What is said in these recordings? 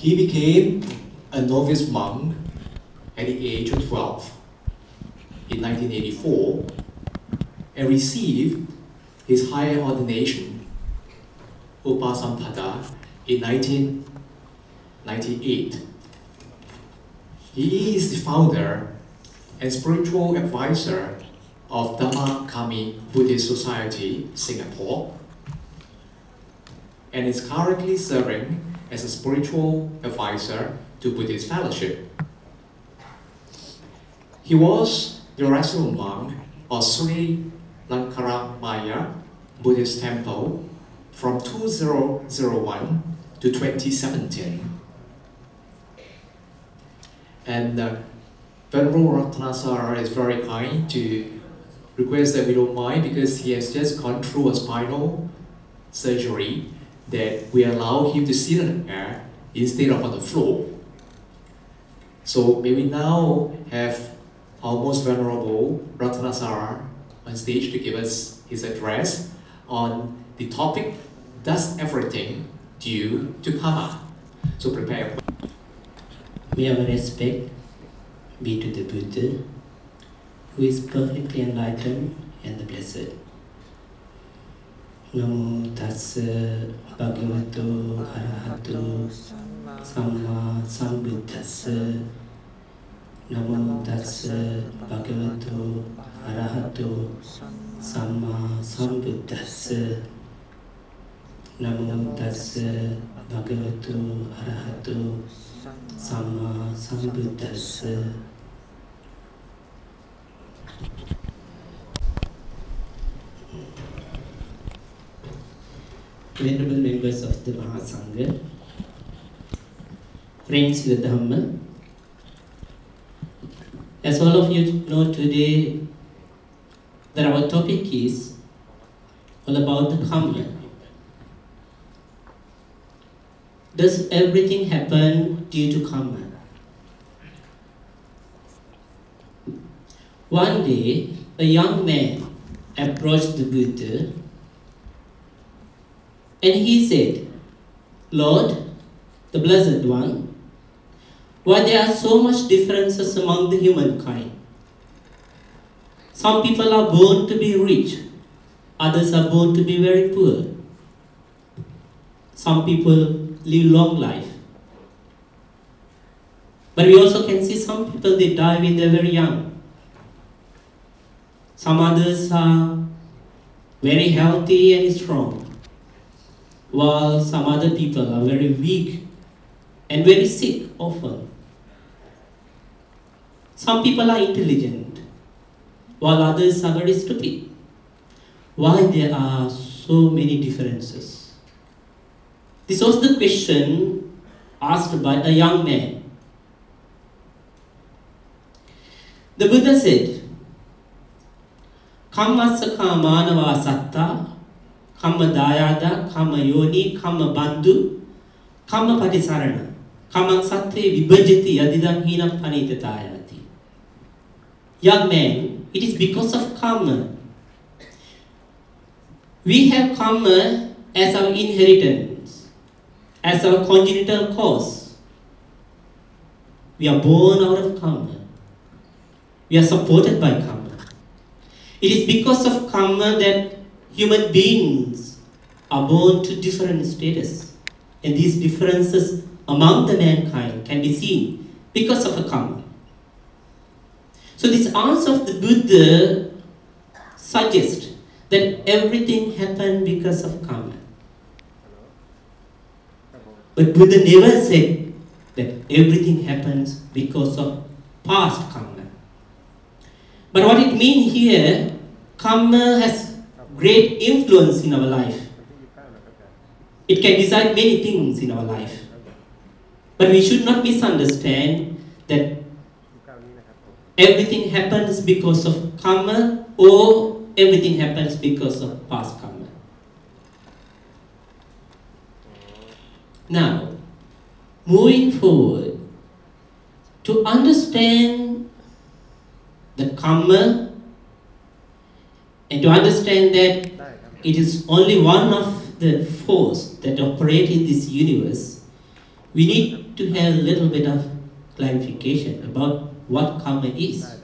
he became a novice monk at the age of 12 in 1984 and received his higher ordination, Upasampada, in 1998. He is the founder and spiritual advisor of Dhamma Kami Buddhist Society, Singapore, and is currently serving as a spiritual advisor to Buddhist Fellowship. He was the resident monk of Sri Lankaramaya Buddhist Temple from 2001 to 2017. And uh, Venerable Ratnasara is very kind to request that we don't mind because he has just gone through a spinal surgery that we allow him to sit on the air instead of on the floor. So may we now have our most venerable Ratnasara on stage to give us his address on the topic Does everything due to karma? So prepare. May our respect be to the Buddha, who is perfectly enlightened and the blessed. නමෝ තස්ස. භගවතු අරහතු සම්මා සම්බුද්දස්ස. නමෝ තස්ස. භගවතු අරහතු සම්මා සම්බුද්දස්ස. නමෝ තස්ස. භගවතු අරහතු සම්මා සම්බුද්දස්ස. Thank you. Venerable members of the Mahasangha, friends with Dhamma, as all of you know today, that our topic is all about the karma. Does everything happen due to karma? One day, a young man approached the Buddha and he said, Lord, the Blessed One, why there are so much differences among the humankind? Some people are born to be rich, others are born to be very poor. Some people live long life. But we also can see some people they die when they're very young. Some others are very healthy and strong, while some other people are very weak and very sick often. Some people are intelligent, while others are very stupid. Why there are so many differences? This was the question asked by a young man. The Buddha said, Kammasaka manava satta, kamma dayada, kamma yoni, kamma bandhu, kamma patisarana, kamma satte vibhajati yadidam hinam panitatayati. Young man, it is because of karma. We have karma as our inheritance, as our congenital cause. We are born out of karma. We are supported by karma. It is because of karma that human beings are born to different status. And these differences among the mankind can be seen because of a karma. So this answer of the Buddha suggests that everything happened because of karma. But Buddha never said that everything happens because of past karma. But what it means here, karma has great influence in our life. It can decide many things in our life. But we should not misunderstand that everything happens because of karma or everything happens because of past karma. Now, moving forward, to understand the karma and to understand that it is only one of the force that operate in this universe, we need to have a little bit of clarification about what karma is.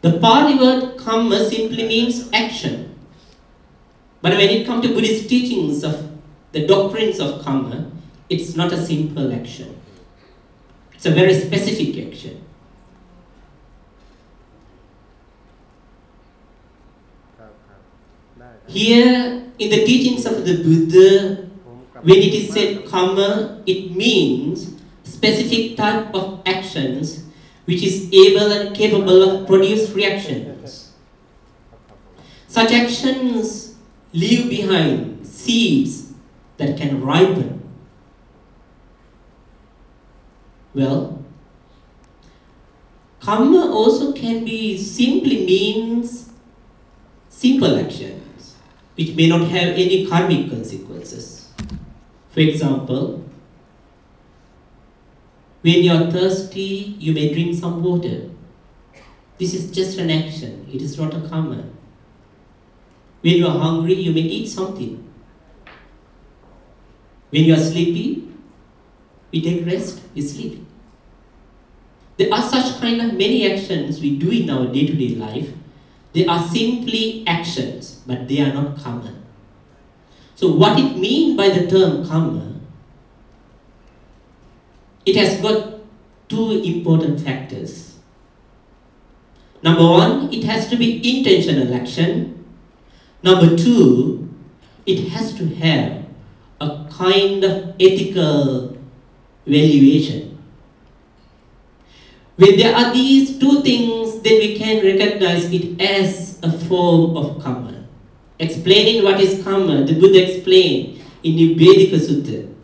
The Pali word karma simply means action. But when it comes to Buddhist teachings of the doctrines of karma, it's not a simple action. It's a very specific action. Here, in the teachings of the Buddha, when it is said karma, it means specific type of actions which is able and capable of produce reactions. Such actions leave behind seeds that can ripen. Well, karma also can be simply means simple actions which may not have any karmic consequences. For example, when you are thirsty, you may drink some water. This is just an action, it is not a karma. When you are hungry, you may eat something. When you are sleepy, we take rest, we sleep. There are such kind of many actions we do in our day-to-day life. They are simply actions, but they are not karma. So what it means by the term karma, it has got two important factors. Number one, it has to be intentional action. Number two, it has to have a kind of ethical valuation. When there are these two things, then we can recognize it as a form of karma. Explaining what is karma, the Buddha explained in the Vedika Sutta.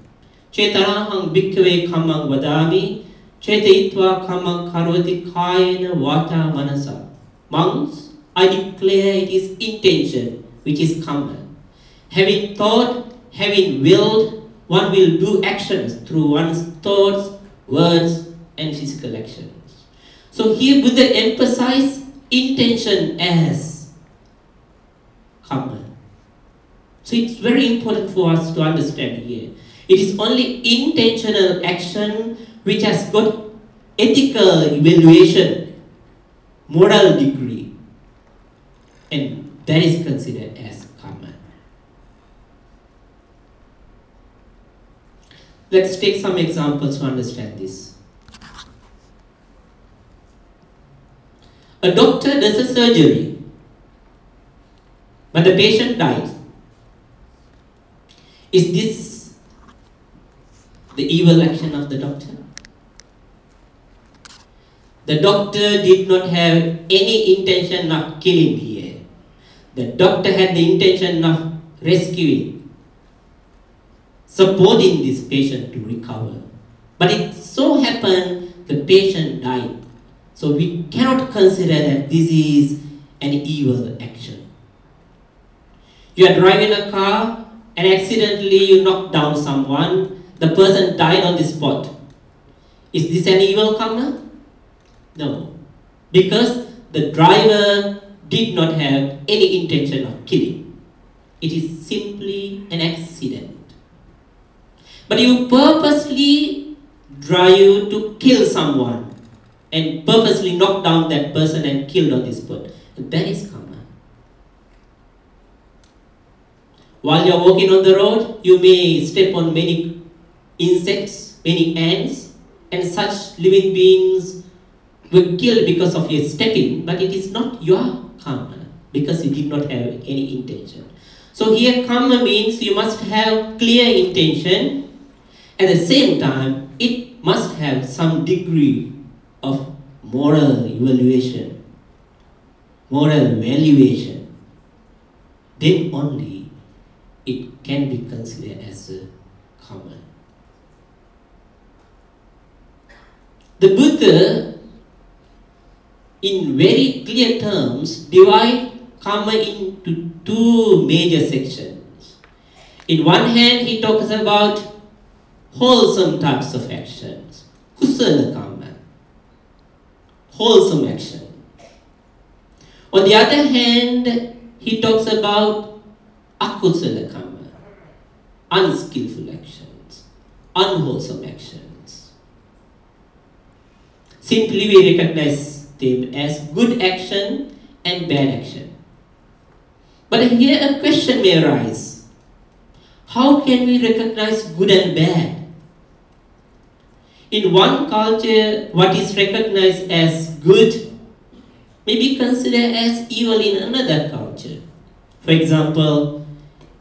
Chetarahang bhikkhave kammang vadami, chetayitva kammang karoti kayana vata manasa. Monks, I declare it is intention, which is karma. Having thought, having willed, one will do actions through one's thoughts, words, and physical actions. So here Buddha emphasized intention as karma. So it's very important for us to understand here. It is only intentional action which has got ethical evaluation, moral degree, and that is considered as karma. Let's take some examples to understand this. A doctor does a surgery, but the patient dies. Is this the evil action of the doctor? The doctor did not have any intention of killing here. The doctor had the intention of rescuing, supporting this patient to recover. But it so happened the patient. So we cannot consider that this is an evil action. You are driving a car and accidentally you knock down someone, the person died on the spot. Is this an evil karma? No. Because the driver did not have any intention of killing. It is simply an accident. But you purposely drive to kill someone and purposely knock down that person and killed on the spot. That is karma. While you're walking on the road, you may step on many insects, many ants, and such living beings were killed because of your stepping, but it is not your karma because you did not have any intention. So here karma means you must have clear intention. At the same time, it must have some degree of moral evaluation, moral valuation. Then only it can be considered as a karma. The Buddha, in very clear terms, divide karma into two major sections. In one hand, he talks about wholesome types of actions, kusala karma, wholesome action. On the other hand, he talks about akusala karma, unskillful actions, unwholesome actions. Simply we recognize them as good action and bad action. But here a question may arise. How can we recognize good and bad? In one culture, what is recognized as good may be considered as evil in another culture. For example,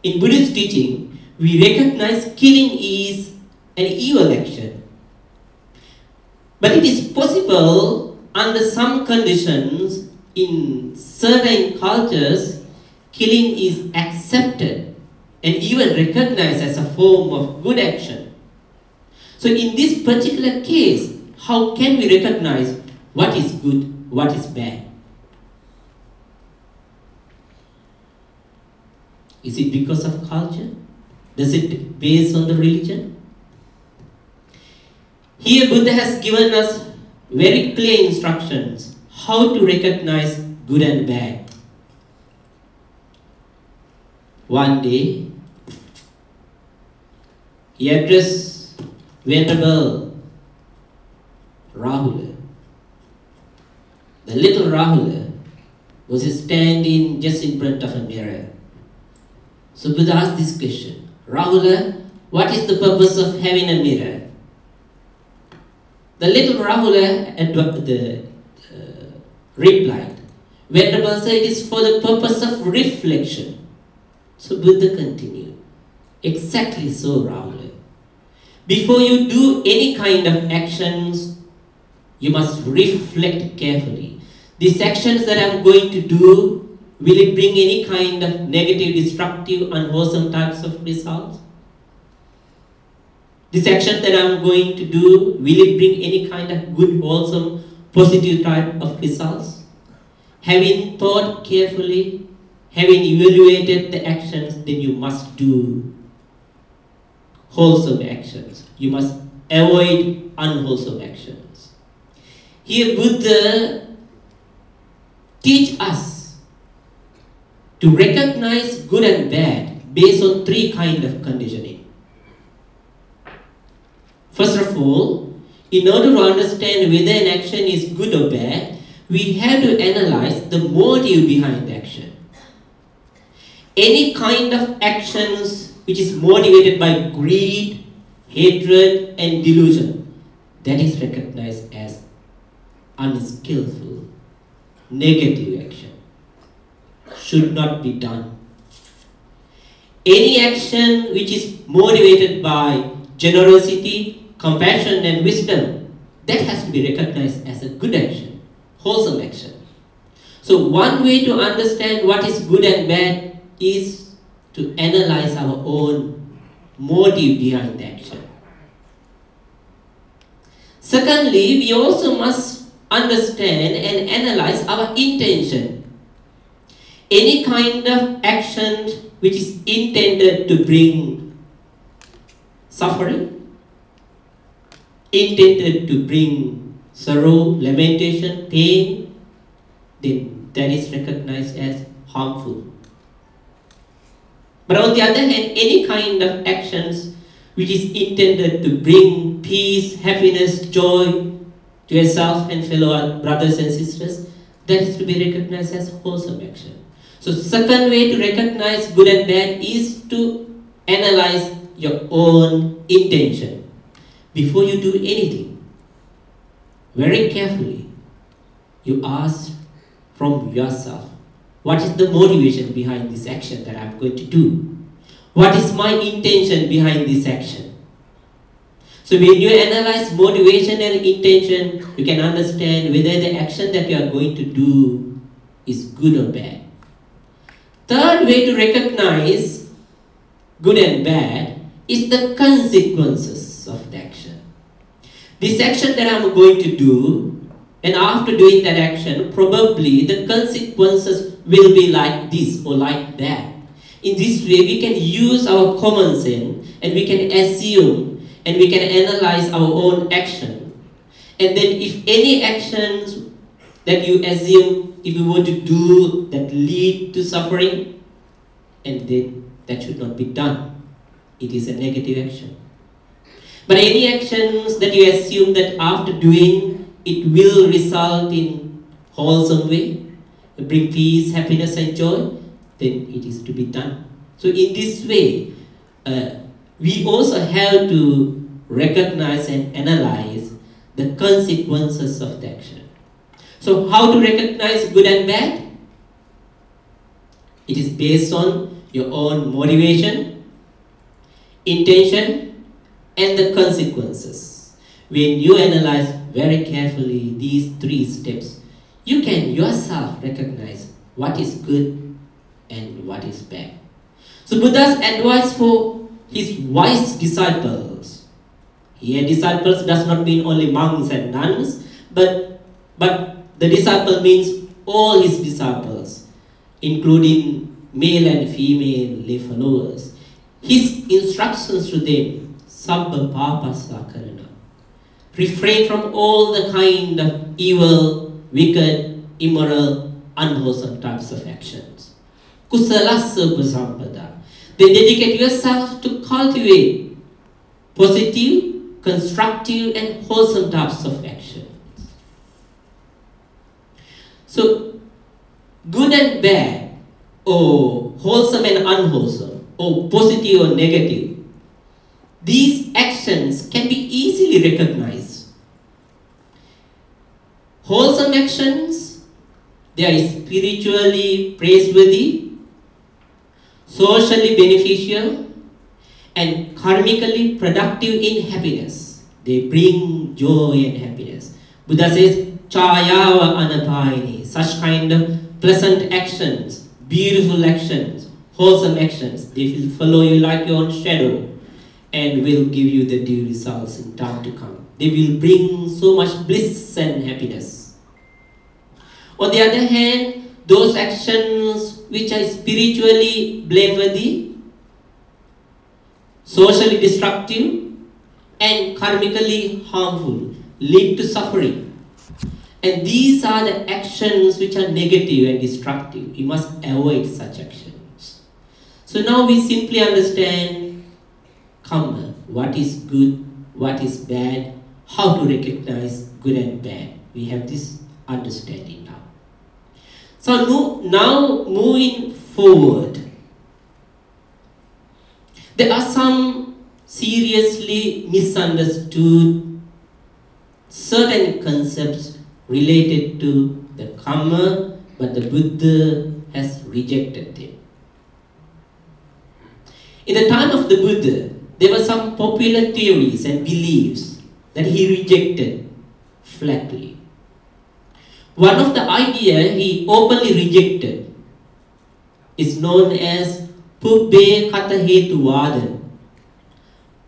in Buddhist teaching, we recognize killing is an evil action. But it is possible under some conditions in certain cultures, killing is accepted and even recognized as a form of good action. So, in this particular case, how can we recognize what is good, what is bad? Is it because of culture? Does it based on the religion? Here Buddha has given us very clear instructions how to recognize good and bad. One day, he addressed Venerable Rahula. The little Rahula was standing just in front of a mirror. So Buddha asked this question Rahula, what is the purpose of having a mirror? The little Rahula the, uh, replied, Venerable sir, it is for the purpose of reflection. So Buddha continued, Exactly so, Rahula. Before you do any kind of actions, you must reflect carefully. These actions that I'm going to do Will it bring any kind of negative, destructive, unwholesome types of results? This action that I'm going to do, will it bring any kind of good, wholesome, positive type of results? Having thought carefully, having evaluated the actions, then you must do wholesome actions. You must avoid unwholesome actions. Here Buddha teach us to recognize good and bad based on three kind of conditioning. First of all, in order to understand whether an action is good or bad, we have to analyze the motive behind the action. Any kind of actions which is motivated by greed, hatred, and delusion, that is recognized as unskillful, negative action should not be done. Any action which is motivated by generosity, compassion, and wisdom, that has to be recognized as a good action, wholesome action. So, one way to understand what is good and bad is to analyze our own motive behind the action. Secondly, we also must understand and analyze our intention any kind of action which is intended to bring suffering, intended to bring sorrow, lamentation, pain, then that is recognized as harmful. But on the other hand, any kind of actions which is intended to bring peace, happiness, joy to yourself and fellow brothers and sisters, that is to be recognized as wholesome action. So second way to recognize good and bad is to analyze your own intention before you do anything. Very carefully, you ask from yourself, what is the motivation behind this action that I'm going to do? What is my intention behind this action? So when you analyze motivation and intention, you can understand whether the action that you are going to do is good or bad. Third way to recognize good and bad is the consequences of the action. This action that I'm going to do, and after doing that action, probably the consequences will be like this or like that. In this way, we can use our common sense and we can assume and we can analyze our own action. And then, if any actions that you assume if you were to do that lead to suffering, and then that should not be done it is a negative action. But any actions that you assume that after doing it will result in wholesome way, bring peace, happiness and joy, then it is to be done. So in this way, uh, we also have to recognize and analyze the consequences of the action. So how to recognize good and bad? It is based on your own motivation, intention, and the consequences. When you analyze very carefully these three steps, you can yourself recognize what is good and what is bad. So Buddha's advice for his wise disciples. Here disciples does not mean only monks and nuns, but but the disciple means all his disciples, including male and female lay followers. His instructions to them, sabba karana. Refrain from all the kind of evil, wicked, immoral, unwholesome types of actions. Sampada. They dedicate yourself to cultivate positive, constructive, and wholesome types of actions. So, good and bad, or wholesome and unwholesome, or positive or negative, these actions can be easily recognized. Wholesome actions, they are spiritually praiseworthy, socially beneficial, and karmically productive in happiness. They bring joy and happiness. Buddha says, Chayava anapayini, such kind of pleasant actions, beautiful actions, wholesome actions, they will follow you like your own shadow and will give you the due results in time to come. They will bring so much bliss and happiness. On the other hand, those actions which are spiritually blameworthy, socially destructive, and karmically harmful lead to suffering. And these are the actions which are negative and destructive. We must avoid such actions. So now we simply understand karma, what is good, what is bad, how to recognize good and bad. We have this understanding. So now moving forward, there are some seriously misunderstood certain concepts related to the karma, but the Buddha has rejected them. In the time of the Buddha, there were some popular theories and beliefs that he rejected flatly. One of the ideas he openly rejected is known as Pubbhe Kata Hetu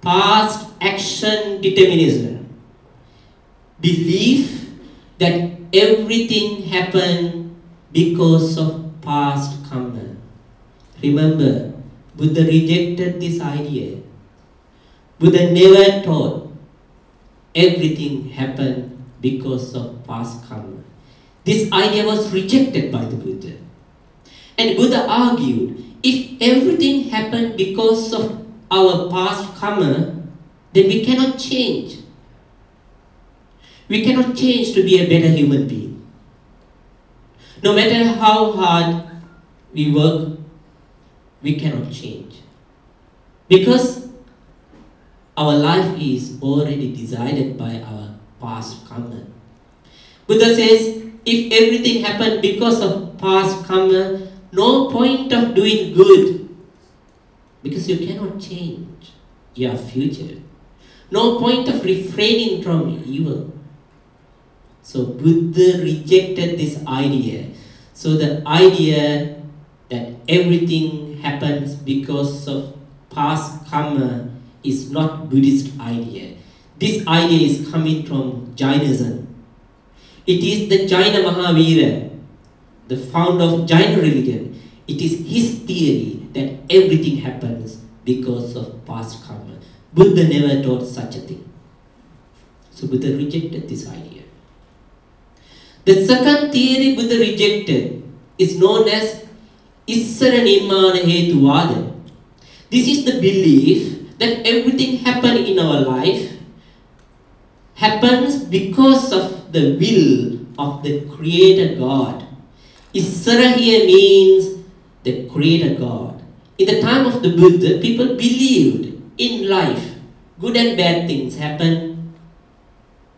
past action determinism. Belief that everything happened because of past karma. Remember, Buddha rejected this idea. Buddha never taught everything happened because of past karma. This idea was rejected by the Buddha. And Buddha argued if everything happened because of our past karma, then we cannot change. We cannot change to be a better human being. No matter how hard we work, we cannot change. Because our life is already decided by our past karma. Buddha says, if everything happened because of past karma, no point of doing good. Because you cannot change your future. No point of refraining from evil. So Buddha rejected this idea. So the idea that everything happens because of past karma is not Buddhist idea. This idea is coming from Jainism. It is the Jaina Mahavira, the founder of Jaina religion. It is his theory that everything happens because of past karma. Buddha never taught such a thing. So Buddha rejected this idea. The second theory Buddha rejected is known as Issara Hetuvada. This is the belief that everything happen in our life happens because of the will of the Creator God. Issara here means the Creator God. In the time of the Buddha, people believed in life. Good and bad things happen.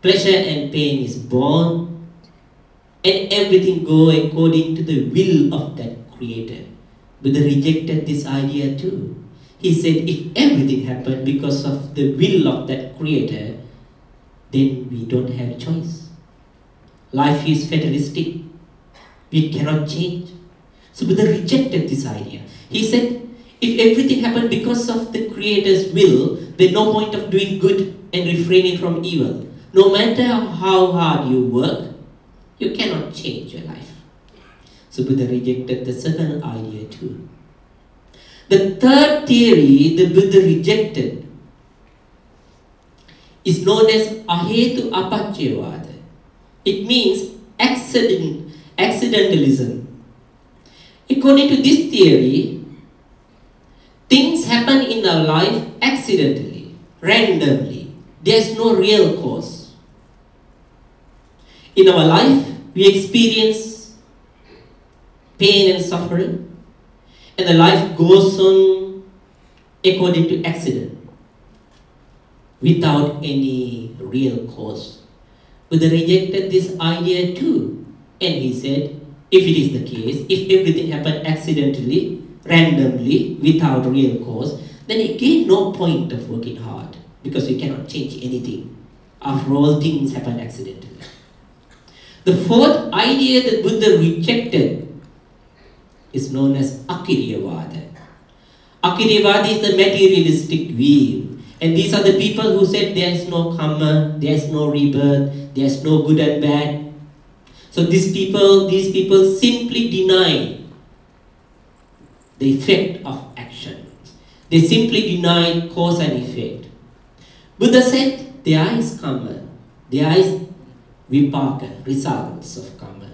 Pleasure and pain is born. And everything go according to the will of that Creator. Buddha rejected this idea too. He said if everything happened because of the will of that Creator, then we don't have choice. Life is fatalistic. We cannot change. So Buddha rejected this idea. He said, if everything happened because of the Creator's will, then no point of doing good and refraining from evil. No matter how hard you work, you cannot change your life. So Buddha rejected the second idea too. The third theory the Buddha rejected is known as Ahetu Apaccayavada. It means accident, accidentalism. According to this theory, things happen in our life accidentally, randomly. There's no real cause. In our life, we experience pain and suffering, and the life goes on according to accident without any real cause. Buddha rejected this idea too. And he said, if it is the case, if everything happened accidentally, randomly, without real cause, then again no point of working hard because you cannot change anything. After all, things happen accidentally. The fourth idea that Buddha rejected is known as Akiriyavada. Akiriyavada is the materialistic view and these are the people who said there is no karma, there is no rebirth, there is no good and bad. So these people, these people simply deny the effect of action. They simply deny cause and effect. Buddha said there is karma, there is vipaka, results of karma.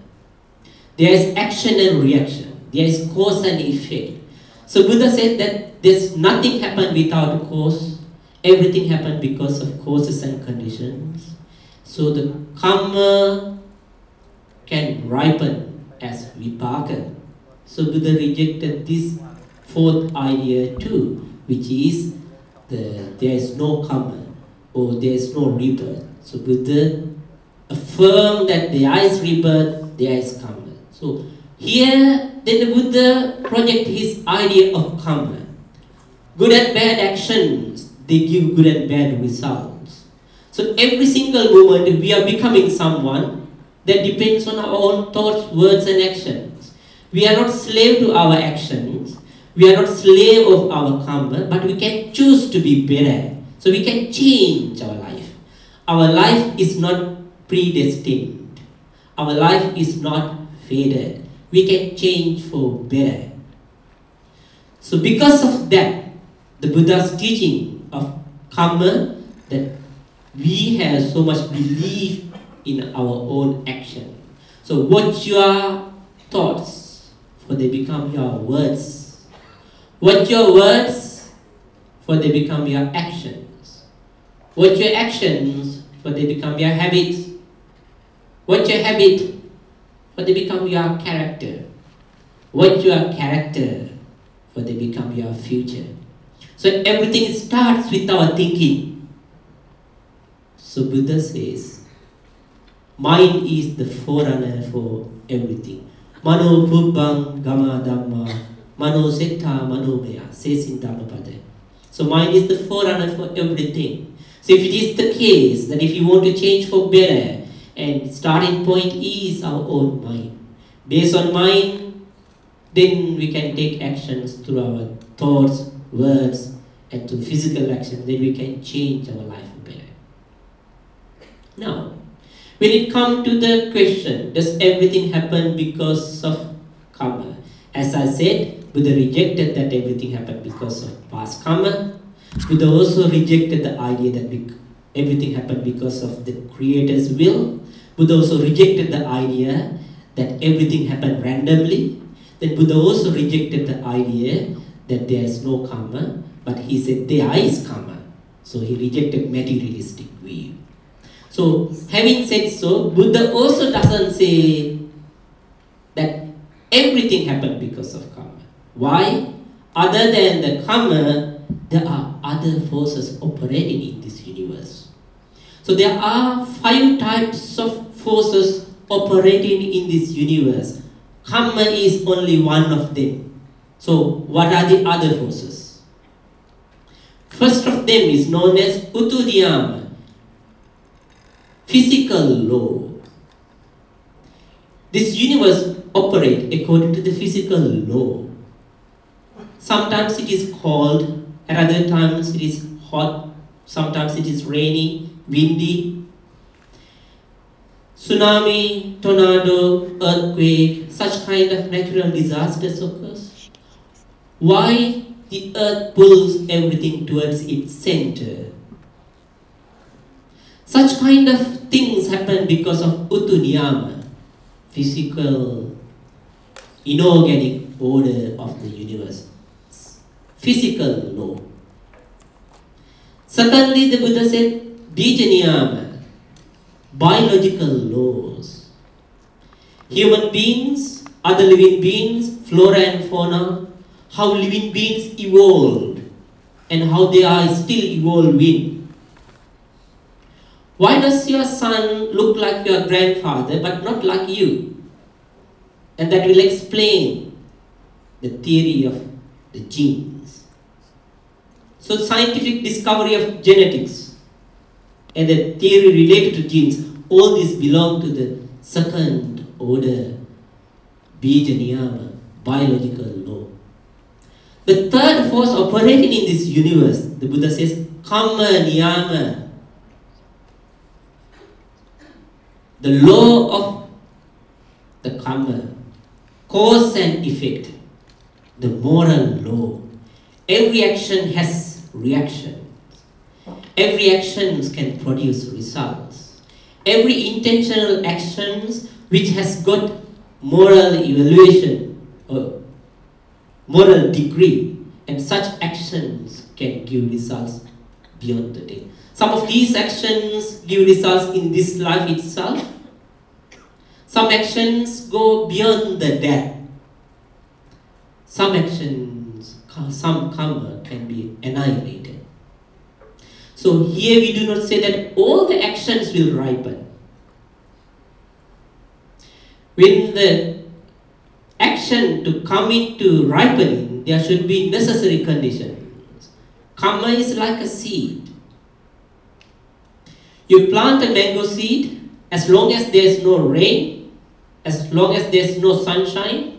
There is action and reaction. There is cause and effect. So Buddha said that there's nothing happened without cause everything happened because of causes and conditions. So the karma can ripen as vipaka. So Buddha rejected this fourth idea too, which is the there is no karma or there is no rebirth. So Buddha affirmed that there is rebirth, there is karma. So here then the Buddha project his idea of karma. Good and bad actions they give good and bad results. So every single moment we are becoming someone that depends on our own thoughts, words, and actions. We are not slave to our actions. We are not slave of our karma, but we can choose to be better. So we can change our life. Our life is not predestined. Our life is not fated. We can change for better. So because of that, the Buddha's teaching of karma that we have so much belief in our own action. So watch your thoughts, for they become your words. Watch your words, for they become your actions. Watch your actions, for they become your habits. Watch your habit, for they become your character. Watch your character, for they become your future. So everything starts with our thinking. So Buddha says, mind is the forerunner for everything. Mano pubbang gama dhamma, mano setta manomaya, says in Dhammapada. So mind is the forerunner for everything. So if it is the case that if you want to change for better, and starting point is our own mind. Based on mind, then we can take actions through our thoughts, words, and to physical action, then we can change our life. Now, when it comes to the question, does everything happen because of karma? As I said, Buddha rejected that everything happened because of past karma. Buddha also rejected the idea that everything happened because of the Creator's will. Buddha also rejected the idea that everything happened randomly. Then Buddha also rejected the idea that there is no karma, but he said there is karma. So he rejected materialistic. So having said so, Buddha also doesn't say that everything happened because of karma. Why? Other than the karma, there are other forces operating in this universe. So there are five types of forces operating in this universe. Karma is only one of them. So what are the other forces? First of them is known as Utuniyama, physical law. This universe operates according to the physical law. Sometimes it is cold, at other times it is hot, sometimes it is rainy, windy. Tsunami, tornado, earthquake, such kind of natural disasters occurs. Why the earth pulls everything towards its center? Such kind of things happen because of Utuniyama, physical, inorganic order of the universe, physical law. Secondly, the Buddha said, Bijaniyama, biological laws. Human beings, other living beings, flora and fauna, how living beings evolved and how they are still evolving. Why does your son look like your grandfather but not like you? And that will explain the theory of the genes. So, scientific discovery of genetics and the theory related to genes, all these belong to the second order Bija Niyama, biological law. The third force operating in this universe, the Buddha says, Karma Niyama, the law of the karma, cause and effect, the moral law. Every action has reaction. Every action can produce results. Every intentional actions which has got moral evaluation or moral degree and such actions can give results beyond the day. Some of these actions give results in this life itself. Some actions go beyond the death. Some actions, some karma can be annihilated. So here we do not say that all the actions will ripen. When the action to come into ripening, there should be necessary conditions. Karma is like a seed. You plant a mango seed, as long as there is no rain, as long as there is no sunshine,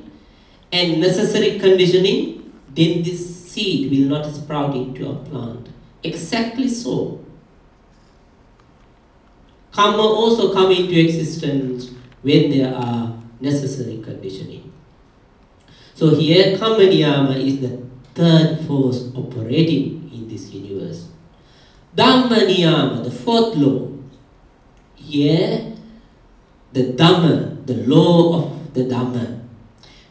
and necessary conditioning, then this seed will not sprout into a plant. Exactly so. Karma also come into existence when there are necessary conditioning. So here karma niyama is the third force operating in this universe. Dhamma niyama, the fourth law. Here, the Dhamma, the law of the Dhamma.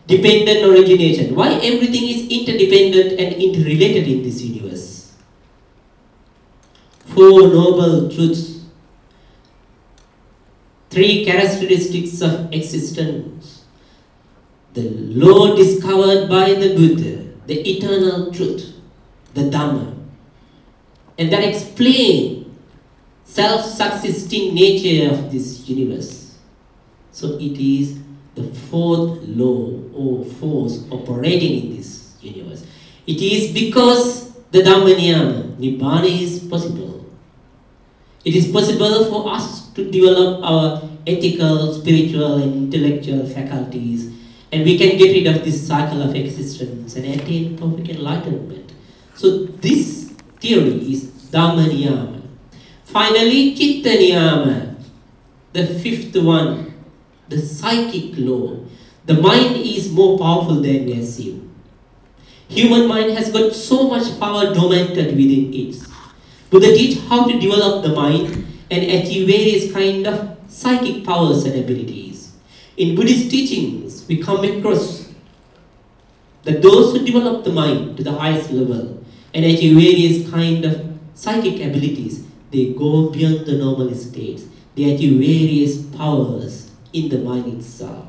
Dependent origination. Why everything is interdependent and interrelated in this universe? Four noble truths. Three characteristics of existence. The law discovered by the Buddha, the eternal truth, the Dhamma. And that explain self-subsisting nature of this universe. So it is the fourth law or force operating in this universe. It is because the Dhammaniyama, Nibbana is possible. It is possible for us to develop our ethical, spiritual, and intellectual faculties, and we can get rid of this cycle of existence and attain perfect enlightenment. So this theory is Dhammaniyama. Finally, Chitta Niyama, the fifth one, the psychic law. The mind is more powerful than we assume. Human mind has got so much power dormanted within it. Buddha teach how to develop the mind and achieve various kind of psychic powers and abilities. In Buddhist teachings, we come across that those who develop the mind to the highest level and achieve various kind of psychic abilities. They go beyond the normal states. They achieve various powers in the mind itself.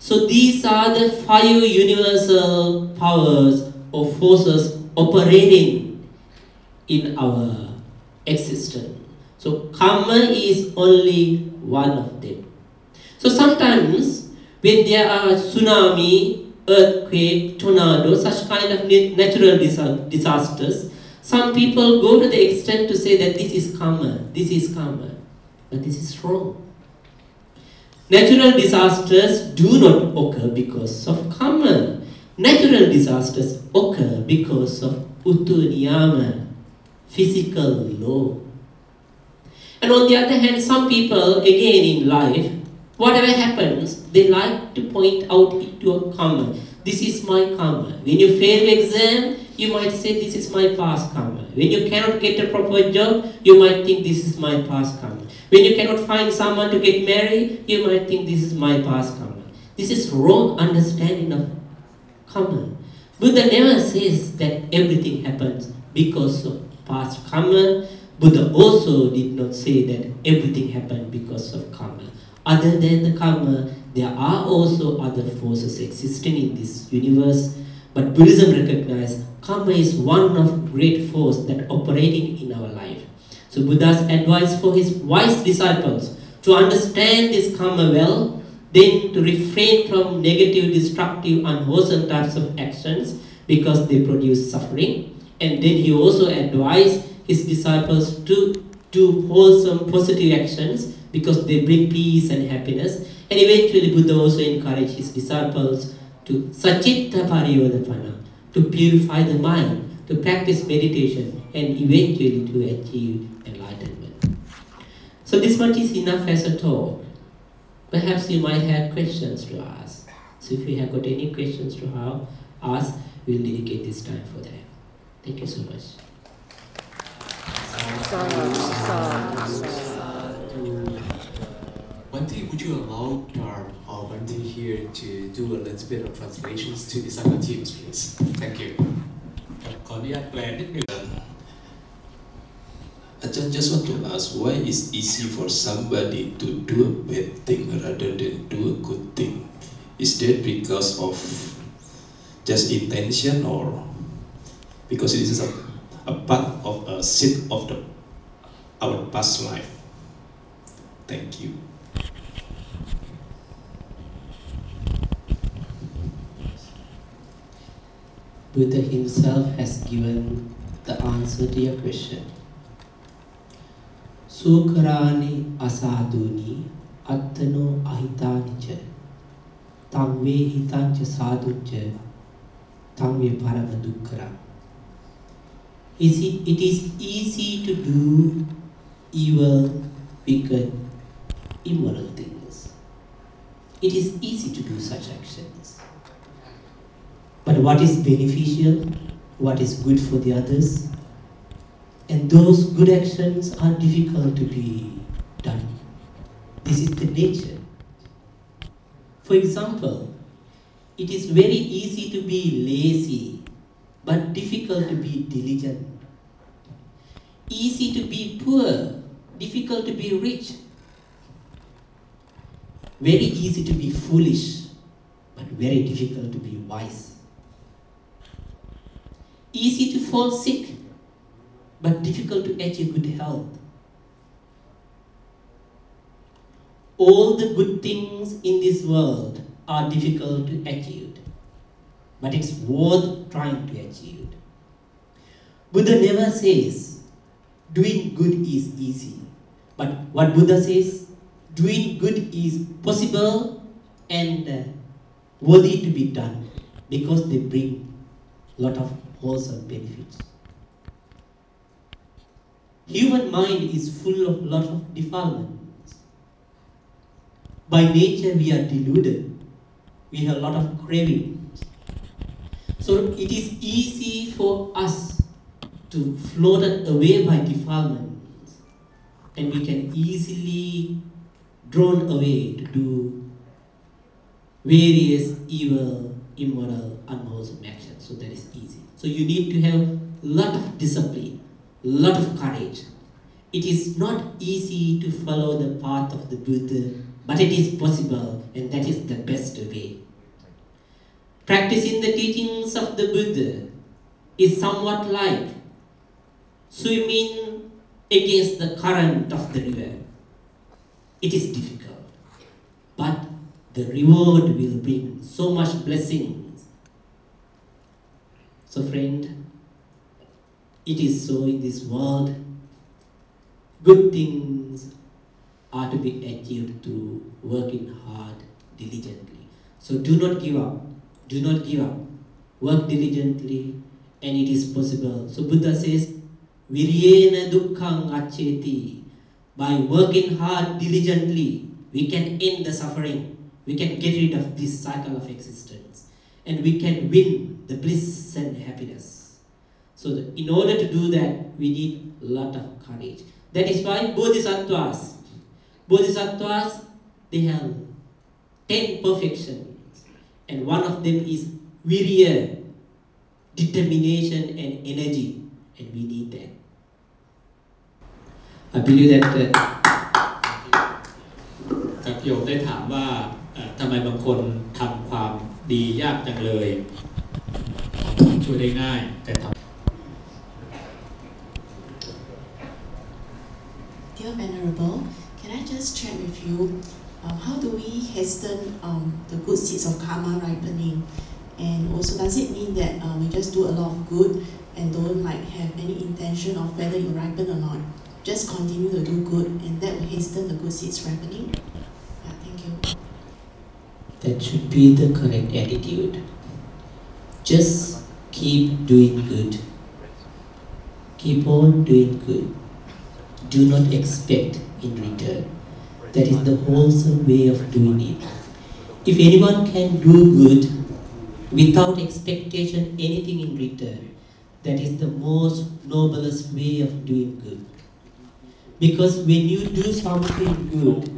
So these are the five universal powers or forces operating in our existence. So karma is only one of them. So sometimes when there are tsunami, earthquake, tornado, such kind of natural disasters, some people go to the extent to say that this is karma, this is karma. But this is wrong. Natural disasters do not occur because of karma. Natural disasters occur because of Utuniyama, physical law. And on the other hand, some people, again in life, whatever happens, they like to point out to a karma. This is my karma. When you fail exam, you might say this is my past karma. When you cannot get a proper job, you might think this is my past karma. When you cannot find someone to get married, you might think this is my past karma. This is wrong understanding of karma. Buddha never says that everything happens because of past karma. Buddha also did not say that everything happened because of karma. Other than the karma, there are also other forces existing in this universe. But Buddhism recognizes karma is one of great force that operating in our life. So Buddha's advice for his wise disciples to understand this karma well, then to refrain from negative, destructive, unwholesome types of actions because they produce suffering. And then he also advised his disciples to do wholesome, positive actions because they bring peace and happiness. And eventually Buddha also encouraged his disciples to sachitta pariyodapana, to purify the mind, to practice meditation, and eventually to achieve enlightenment. So this much is enough as a talk. Perhaps you might have questions to ask. So if you have got any questions to have, ask, we'll dedicate this time for that. Thank you so much. Bhante, would you allow our, our Bhante here to do a little bit of translations to the Sangha teams, please? Thank you. ขออนุญาตแปลนิดนึง I just want to ask why it's easy for somebody to do a bad thing rather than do a good thing? Is that because of just intention or because it is a, a part of a seed of the our past life? Thank you. Buddha himself has given the answer to your question. Sukarani asaduni attano ahitani cha tam ve hitancha sadhucha tam ve parama dukkara. It is easy to do evil, wicked, immoral things. It is easy to do such actions. But what is beneficial, what is good for the others, and those good actions are difficult to be done. This is the nature. For example, it is very easy to be lazy, but difficult to be diligent. Easy to be poor, difficult to be rich. Very easy to be foolish, but very difficult to be wise easy to fall sick, but difficult to achieve good health. All the good things in this world are difficult to achieve, but it's worth trying to achieve. Buddha never says doing good is easy, but what Buddha says, doing good is possible and uh, worthy to be done because they bring a lot of wholesome benefits. Human mind is full of lot of defilements. By nature we are deluded. We have a lot of cravings. So it is easy for us to float away by defilements and we can easily drawn away to do various evil, immoral, unwholesome actions. So that is easy. So you need to have lot of discipline, lot of courage. It is not easy to follow the path of the Buddha, but it is possible, and that is the best way. Practicing the teachings of the Buddha is somewhat like swimming against the current of the river. It is difficult, but the reward will bring so much blessings. So, friend, it is so in this world. Good things are to be achieved through working hard diligently. So, do not give up. Do not give up. Work diligently, and it is possible. So, Buddha says, Viryena dukkhang acheti. By working hard diligently, we can end the suffering. We can get rid of this cycle of existence And we can win the bliss and happiness. So, the, in order to do that, we need a lot of courage. That is why Bodhisattvas, Bodhisattvas, they have 10 perfections. And one of them is virya, determination and energy. And we need that. I believe that uh, กับโยมได้ถามว่าเอ่อทำไมบางคนทำความ ดียากจังเลยช่วยได้ง่าย แต่ท Dear Venerable, can I just check with you, um, how do we hasten um, the good seeds of karma ripening? And also, does it mean that uh, we just do a lot of good and don't like have any intention of whether you ripen or not? Just continue to do good, and that will hasten the good seeds ripening. That should be the correct attitude. Just keep doing good. Keep on doing good. Do not expect in return. That is the wholesome way of doing it. If anyone can do good without expectation anything in return, that is the most noblest way of doing good. Because when you do something good,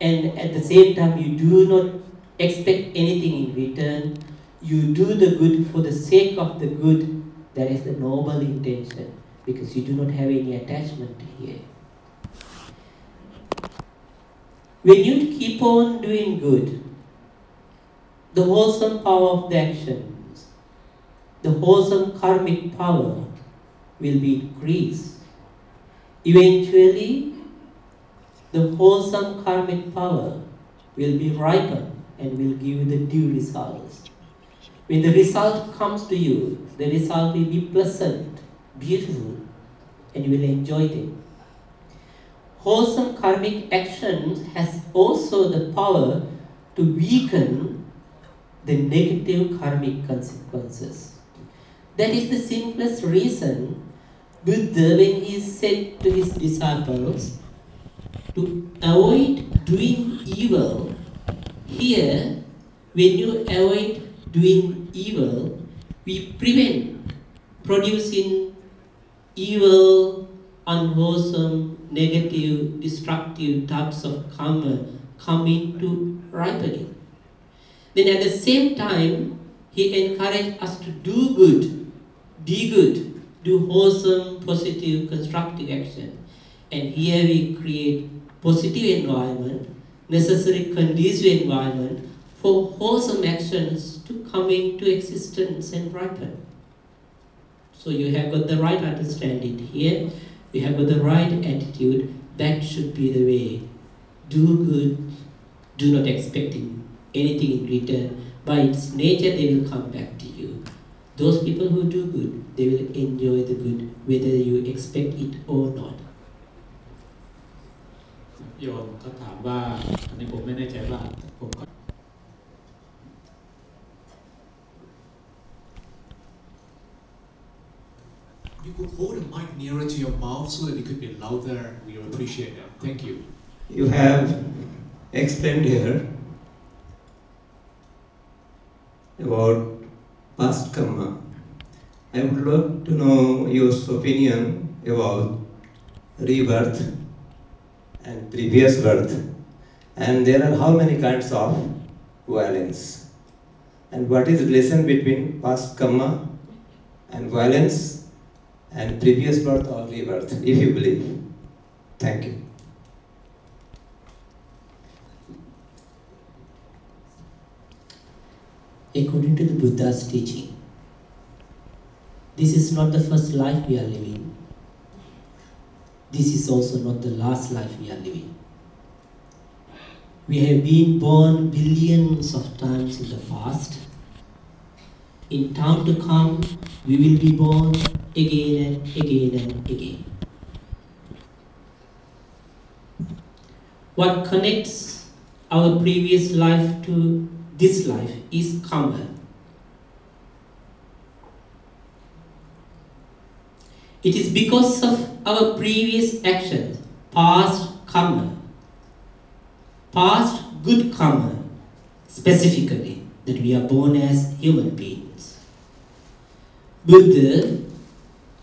and at the same time you do not expect anything in return, you do the good for the sake of the good, that is the noble intention, because you do not have any attachment here. When you keep on doing good, the wholesome power of the actions, the wholesome karmic power will be increased. Eventually, the wholesome karmic power will be ripened and will give you the due results. When the result comes to you, the result will be pleasant, beautiful, and you will enjoy it. Wholesome karmic actions has also the power to weaken the negative karmic consequences. That is the simplest reason Buddha, when he said to his disciples, to avoid doing evil, here, when you avoid doing evil, we prevent producing evil, unwholesome, negative, destructive types of karma coming to ripening. Then at the same time, he encouraged us to do good, be good, do wholesome, positive, constructive action. And here we create positive environment, necessary conducive environment for wholesome actions to come into existence and ripen. So you have got the right understanding here, you have got the right attitude, that should be the way. Do good, do not expecting anything in return. By its nature, they will come back to you. Those people who do good, they will enjoy the good, whether you expect it or not. ำโยมเขาถามว่าอันนี้ผมไม่แน่ใจว่าผมก็ You could hold the mic nearer to your mouth so that it could be louder. We will appreciate that. Thank you. You have explained here about past karma. I would love to know your opinion about rebirth and previous birth. And there are how many kinds of violence? And what is the relation between past karma and violence and previous birth or rebirth, if you believe. Thank you. According to the Buddha's teaching, this is not the first life we are living. This is also not the last life we are living. We have been born billions of times in the past. In time to come, we will be born again and again and again. What connects our previous life to this life is karma. It is because of our previous actions, past karma, past good karma, specifically, that we are born as human beings. Buddha,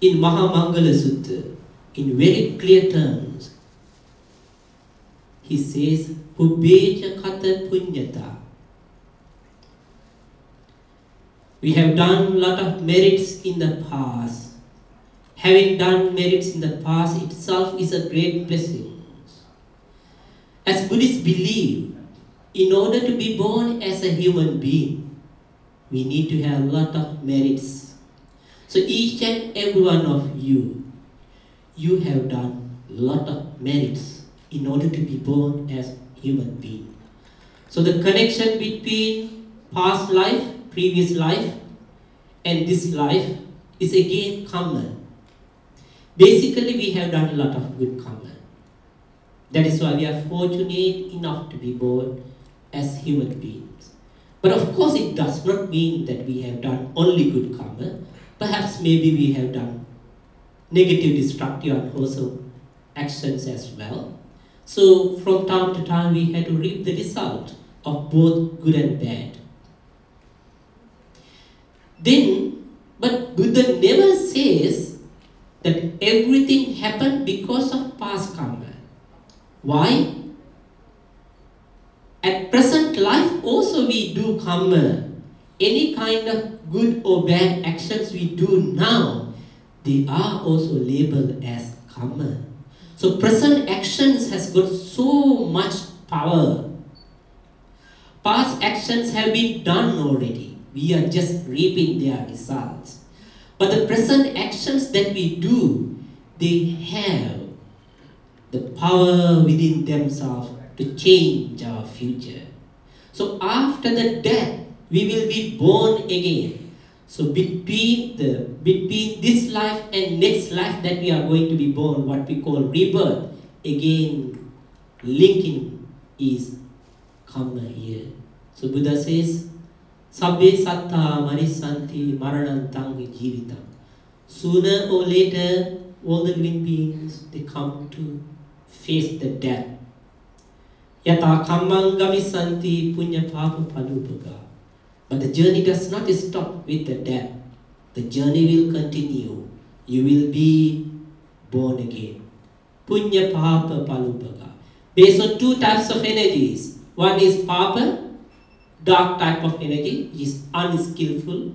in Mahamangala Sutta, in very clear terms, he says, punyata. We have done lot of merits in the past. Having done merits in the past itself is a great blessing. As Buddhists believe, in order to be born as a human being, we need to have a lot of merits. So each and every one of you, you have done a lot of merits in order to be born as human being. So the connection between past life, previous life, and this life is again karma. Basically, we have done a lot of good karma. That is why we are fortunate enough to be born as human beings. But of course, it does not mean that we have done only good karma. Perhaps maybe we have done negative, destructive, unwholesome actions as well. So, from time to time, we had to reap the result of both good and bad. Then, but Buddha never says that everything happened because of past karma. Why? At present life also we do karma. Any kind of good or bad actions we do now, they are also labeled as karma. So present actions has got so much power. Past actions have been done already. We are just reaping their results. But the present actions that we do, they have the power within themselves to change our future. So after the death, we will be born again. So between the between this life and next life that we are going to be born, what we call rebirth, again linking is karma here. So Buddha says, Sabbe satta marisanti maranantang jivitam. Sooner or later, all the living beings they come to face the death. Yata kammang gamisanti punya papa palupaga. But the journey does not stop with the death. The journey will continue. You will be born again. Punya papa palupaga. Based on two types of energies. One is papa, dark type of energy, is unskillful,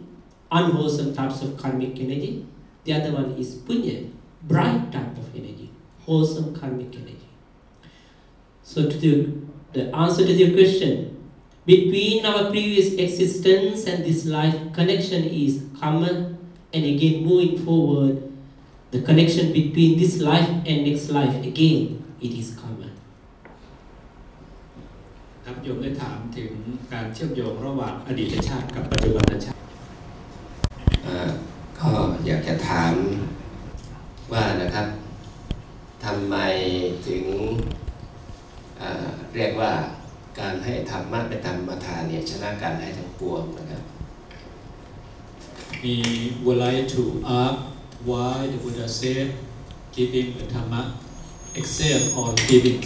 unwholesome types of karmic energy. The other one is punya, bright type of energy, wholesome karmic energy. So to the, the answer to your question, between our previous existence and this life, connection is karma, and again moving forward, the connection between this life and next life, again, it is karma. ครับโยมได้ถามถึงการเชื่อมโยงระหว่างอดีตชาติกับปัจจุบันชาติเอ่อก็อยากจะถามว่านะครับทำไมถึงเอ่อเรียกว่าการให้ธรรมะเป็นธรรมทานเนี่ยชนะการให้ทั้งปวงนะครับ We would like to ask why the Buddha said giving the Dhamma excel all giving.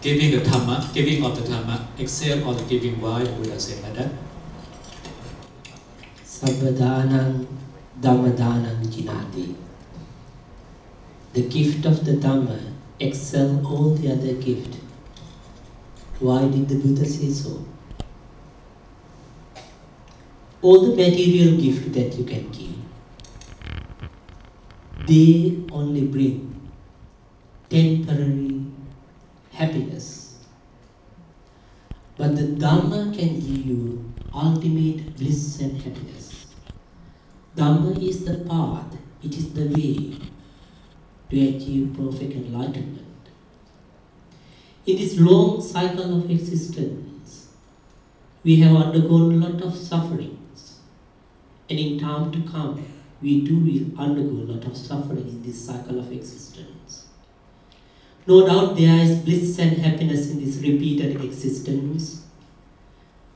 Giving the Dhamma, giving of the Dhamma excel all the giving. Why the Buddha said like that? Sabbadanang Dhammadanang Jinati. The gift of the Dhamma excel all the other gift. Why did the Buddha say so? all the material gift that you can give, they only bring temporary happiness. But the Dhamma can give you ultimate bliss and happiness. Dhamma is the path, it is the way to achieve perfect enlightenment. In this long cycle of existence, we have undergone a lot of sufferings. And in time to come, we too will undergo a lot of suffering in this cycle of existence. No doubt there is bliss and happiness in this repeated existence.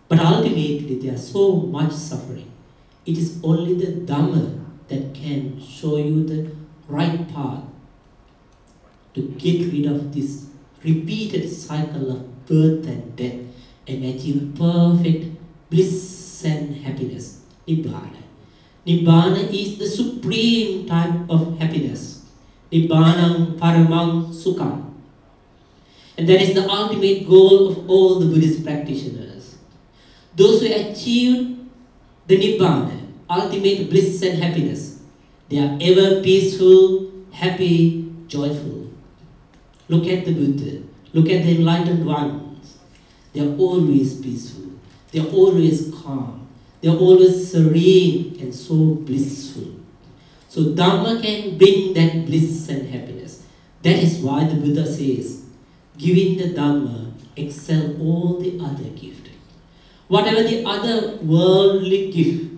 But ultimately, there is so much suffering. It is only the Dhamma that can show you the right path to get rid of this repeated cycle of birth and death and achieve perfect bliss and happiness. Nibbana. Nibbana is the supreme type of happiness. Nibbanam paramang sukham. And that is the ultimate goal of all the Buddhist practitioners. Those who achieve the Nibbana, ultimate bliss and happiness, they are ever peaceful, happy, joyful. Look at the Buddha. Look at the enlightened ones. They are always peaceful. They are always calm. They are always serene and so blissful. So Dhamma can bring that bliss and happiness. That is why the Buddha says, giving the Dhamma excel all the other gifts. Whatever the other worldly gift,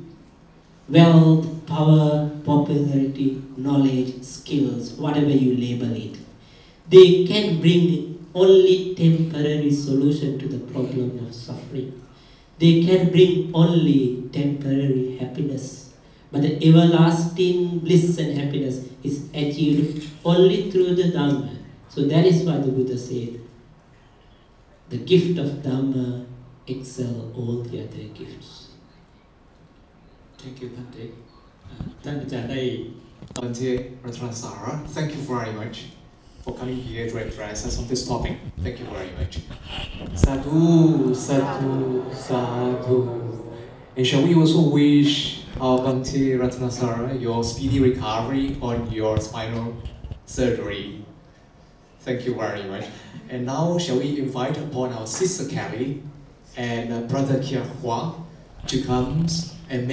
wealth, power, popularity, knowledge, skills, whatever you label it, they can bring only temporary solution to the problem of suffering. They can bring only temporary happiness. But the everlasting bliss and happiness is achieved only through the Dhamma. So that is why the Buddha said, the gift of Dhamma excel all the other gifts. Thank you, Bhante. Uh, thank you very much for coming here to address us on this topic. Thank you very much. Sadhu, sadhu, sadhu. And shall we also wish our Bhante Ratnasara your speedy recovery on your spinal surgery? Thank you very much. And now shall we invite upon our sister Kelly and brother Kia Hua to come and make